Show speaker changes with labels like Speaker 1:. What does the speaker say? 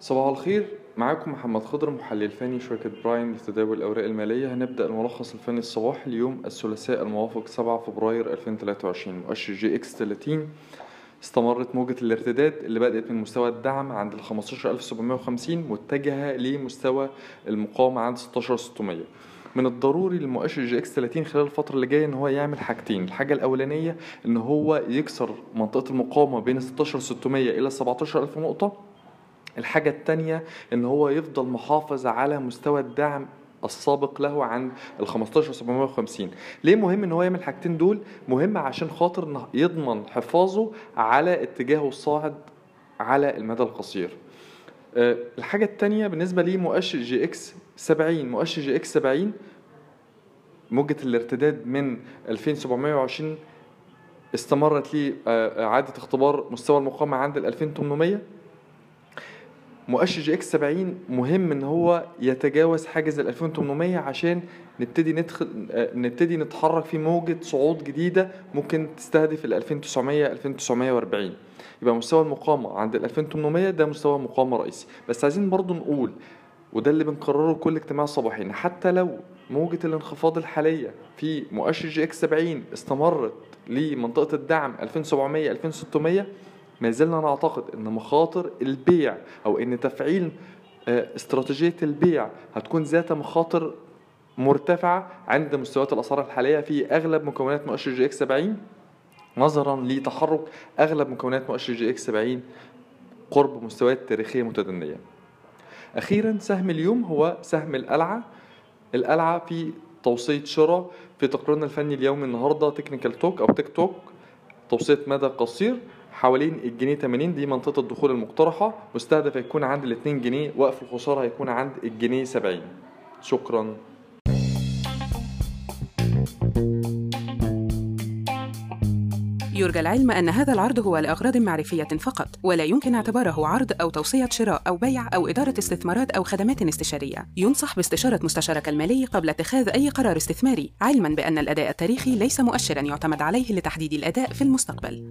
Speaker 1: صباح الخير. معاكم محمد خضر محلل فني شركة برايم لتداول الأوراق المالية. هنبدأ الملخص الفني الصباحي اليوم الثلاثاء الموافق 7 فبراير 2023 مؤشر EGX 30 استمرت موجة الارتداد اللي بدأت من مستوى الدعم عند ال 15750 متجهة لمستوى المقاومة عند 16600 من الضروري للمؤشر EGX 30 خلال الفترة اللي جاية إن هو يعمل حاجتين. الحاجة الأولانية إن هو يكسر منطقة المقاومة بين 16600 إلى 17000 نقطة. الحاجة التانية إن هو يفضل محافظ على مستوى الدعم السابق له عند ال 15750 ليه مهم إن هو يعمل الحاجتين دول؟ مهم عشان خاطر يضمن حفاظه على اتجاهه الصاعد على المدى القصير. أه الحاجة التانية بالنسبة لمؤشر EGX 70 مؤشر EGX 70 موجة الارتداد من 2720 استمرت لإعادة اختبار مستوى المقاومة عند ال 2800 مؤشر EGX 70 مهم إن هو يتجاوز حاجز ال 2800 عشان نبتدي ندخل نبتدي نتحرك في موجة صعود جديدة ممكن تستهدف ال 2900 2940 يبقى مستوى المقاومة عند ال 2800 ده مستوى مقاومة رئيسي. بس عايزين برضو نقول وده اللي بنكرره كل اجتماع صباحي إن حتى لو موجة الانخفاض الحالية في مؤشر EGX 70 استمرت لمنطقة الدعم 2700 2600 ما زلنا نعتقد إن مخاطر البيع أو إن تفعيل استراتيجية البيع هتكون ذات مخاطر مرتفعة عند مستويات الأسعار الحالية في أغلب مكونات مؤشر EGX 70 نظرا لتحرك أغلب مكونات مؤشر EGX 70 قرب مستويات تاريخية متدنية. أخيرا سهم اليوم هو سهم القلعة. القلعة في توصيه شراء في تقريرنا الفني اليومي النهارده Technical Talk أو Tech Talk توصيه مدى قصير. حوالين الجنيه 80 دي منطقة الدخول المقترحة. مستهدف هيكون عند ال 2 جنيه وقف الخسارة هيكون عند الجنيه 70 شكرا.
Speaker 2: يرجى العلم أن هذا العرض هو لأغراض معرفية فقط ولا يمكن اعتباره عرض أو توصية شراء أو بيع أو إدارة استثمارات أو خدمات استشارية. ينصح باستشارة مستشارك المالي قبل اتخاذ أي قرار استثماري علما بأن الأداء التاريخي ليس مؤشرا يعتمد عليه لتحديد الأداء في المستقبل.